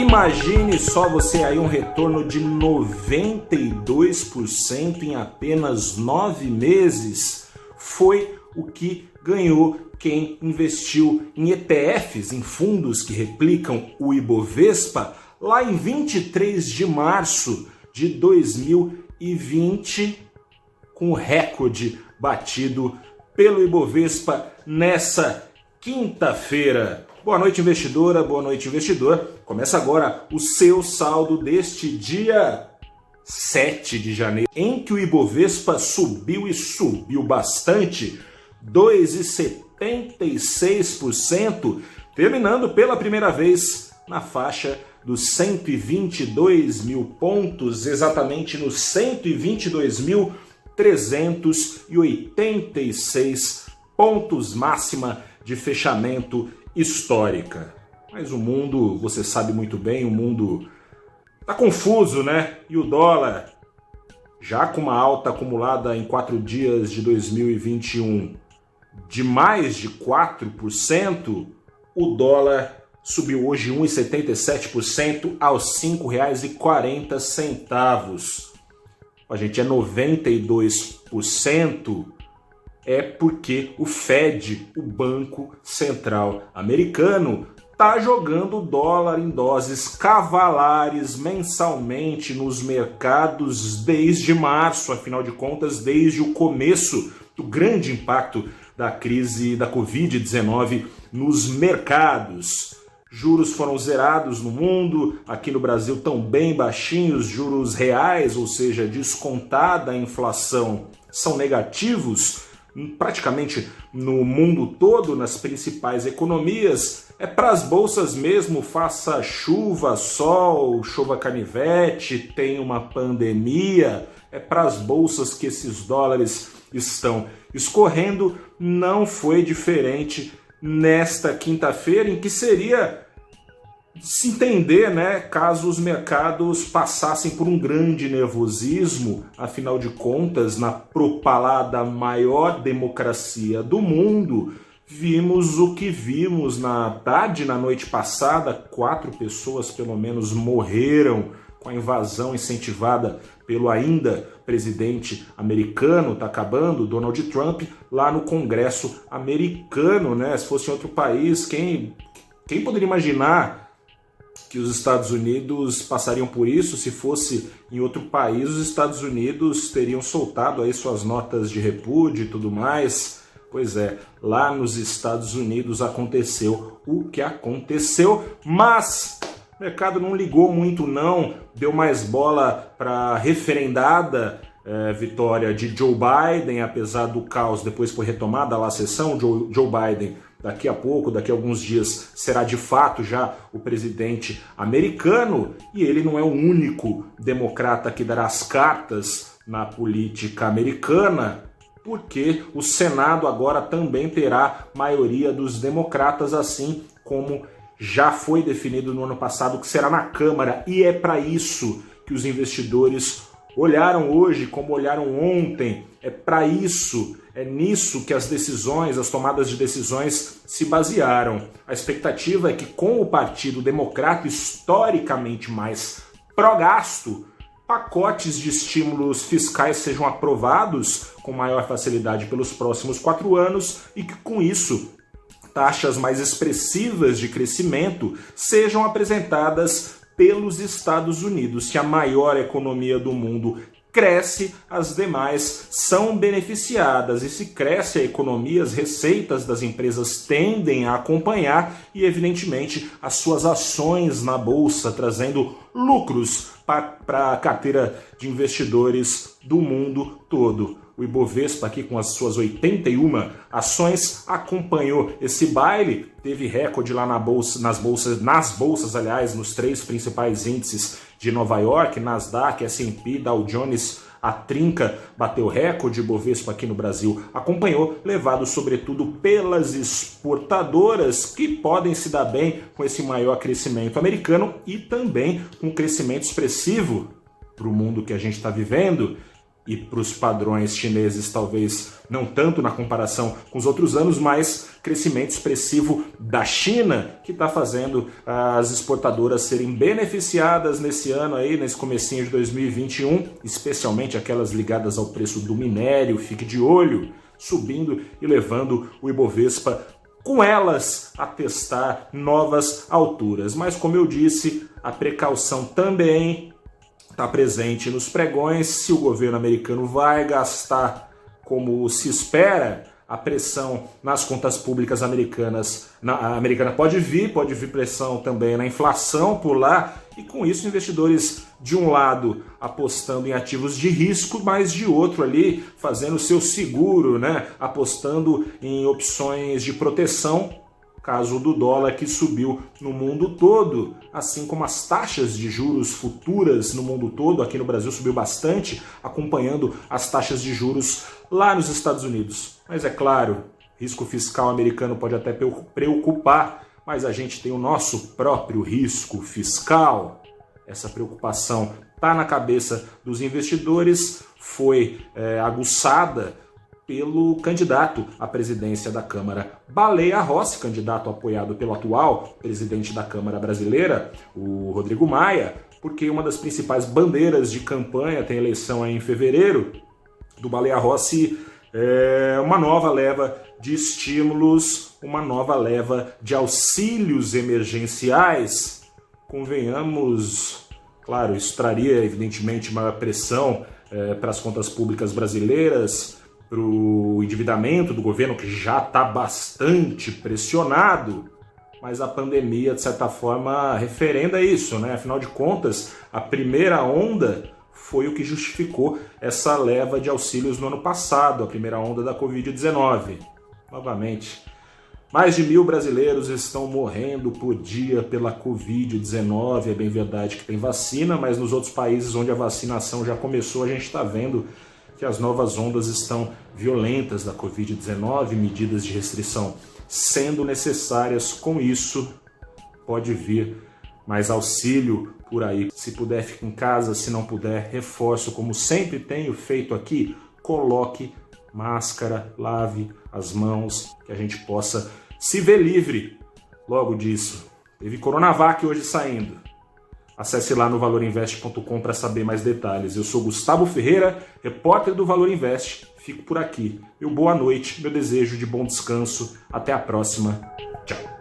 Imagine só você aí um retorno de 92% em apenas nove meses. Foi o que ganhou quem investiu em ETFs, em fundos que replicam o Ibovespa, lá em 23 de março de 2020, com o recorde batido pelo Ibovespa nessa quinta-feira. Boa noite, investidora, boa noite, investidor. Começa agora o seu saldo deste dia 7 de janeiro, em que o Ibovespa subiu e subiu bastante, 2,76%, terminando pela primeira vez na faixa dos 122 mil pontos, exatamente nos 122.386 pontos máxima de fechamento histórica. Mas o mundo, você sabe muito bem, o mundo tá confuso, né? E o dólar, já com uma alta acumulada em quatro dias de 2021 de mais de 4%, o dólar subiu hoje 1,77% aos R$ 5,40. A gente é 92% é porque o Fed, o Banco Central Americano, está jogando dólar em doses cavalares mensalmente nos mercados desde março, afinal de contas, desde o começo do grande impacto da crise da Covid-19 nos mercados. Juros foram zerados no mundo, aqui no Brasil estão bem baixinhos, juros reais, ou seja, descontada a inflação, são negativos praticamente no mundo todo, nas principais economias, é para as bolsas mesmo, faça chuva, sol, chuva canivete, tem uma pandemia, é para as bolsas que esses dólares estão escorrendo. Não foi diferente nesta quinta-feira, em que seria se entender, né, caso os mercados passassem por um grande nervosismo, afinal de contas, na propalada maior democracia do mundo, vimos o que vimos na tarde, na noite passada, quatro pessoas pelo menos morreram com a invasão incentivada pelo ainda presidente americano, tá acabando, Donald Trump, lá no Congresso americano, né? Se fosse em outro país, quem, quem poderia imaginar que os Estados Unidos passariam por isso. Se fosse em outro país, os Estados Unidos teriam soltado aí suas notas de repúdio e tudo mais. Pois é, lá nos Estados Unidos aconteceu o que aconteceu, mas o mercado não ligou muito não, deu mais bola para referendada é, vitória de Joe Biden, apesar do caos, depois foi retomada lá a sessão, Joe, Joe Biden daqui a pouco, daqui a alguns dias, será de fato já o presidente americano e ele não é o único democrata que dará as cartas na política americana, porque o Senado agora também terá maioria dos democratas, assim como já foi definido no ano passado que será na Câmara, e é para isso que os investidores olharam hoje como olharam ontem. É para isso é nisso que as decisões, as tomadas de decisões se basearam. A expectativa é que, com o Partido Democrata historicamente mais pró-gasto, pacotes de estímulos fiscais sejam aprovados com maior facilidade pelos próximos quatro anos e que, com isso, taxas mais expressivas de crescimento sejam apresentadas pelos Estados Unidos, que é a maior economia do mundo cresce, as demais são beneficiadas. E se cresce a economia, as receitas das empresas tendem a acompanhar e, evidentemente, as suas ações na bolsa, trazendo lucros para a carteira de investidores do mundo todo. O Ibovespa aqui com as suas 81 ações acompanhou esse baile, teve recorde lá na bolsa, nas bolsas, nas bolsas, aliás, nos três principais índices de Nova York, Nasdaq, S&P, Dow Jones, a trinca bateu recorde Bovespa aqui no Brasil, acompanhou, levado sobretudo pelas exportadoras que podem se dar bem com esse maior crescimento americano e também com um crescimento expressivo para o mundo que a gente está vivendo e para os padrões chineses, talvez não tanto na comparação com os outros anos, mas crescimento expressivo da China, que está fazendo as exportadoras serem beneficiadas nesse ano aí, nesse comecinho de 2021, especialmente aquelas ligadas ao preço do minério, fique de olho, subindo e levando o Ibovespa com elas a testar novas alturas. Mas como eu disse, a precaução também está presente nos pregões. Se o governo americano vai gastar como se espera, a pressão nas contas públicas americanas, na americana pode vir, pode vir pressão também na inflação por lá, e com isso investidores de um lado apostando em ativos de risco, mas de outro ali fazendo seu seguro, né? apostando em opções de proteção caso do dólar que subiu no mundo todo, assim como as taxas de juros futuras no mundo todo, aqui no Brasil subiu bastante, acompanhando as taxas de juros lá nos Estados Unidos. Mas é claro, risco fiscal americano pode até preocupar, mas a gente tem o nosso próprio risco fiscal. Essa preocupação está na cabeça dos investidores, foi é, aguçada pelo candidato à presidência da Câmara, Baleia Rossi, candidato apoiado pelo atual presidente da Câmara brasileira, o Rodrigo Maia, porque uma das principais bandeiras de campanha, tem eleição aí em fevereiro, do Baleia Rossi é uma nova leva de estímulos, uma nova leva de auxílios emergenciais. Convenhamos, claro, isso traria evidentemente maior pressão é, para as contas públicas brasileiras, para o endividamento do governo, que já está bastante pressionado, mas a pandemia, de certa forma, referenda isso, né? Afinal de contas, a primeira onda foi o que justificou essa leva de auxílios no ano passado, a primeira onda da Covid-19. Novamente, mais de mil brasileiros estão morrendo por dia pela Covid-19. É bem verdade que tem vacina, mas nos outros países onde a vacinação já começou, a gente está vendo que as novas ondas estão violentas da Covid-19, medidas de restrição sendo necessárias. Com isso, pode vir mais auxílio por aí. Se puder, fique em casa. Se não puder, reforço, como sempre tenho feito aqui, coloque máscara, lave as mãos, que a gente possa se ver livre logo disso. Teve Coronavac hoje saindo. Acesse lá no valorinvest.com para saber mais detalhes. Eu sou Gustavo Ferreira, repórter do Valor Invest. Fico por aqui. Meu boa noite, meu desejo de bom descanso. Até a próxima. Tchau.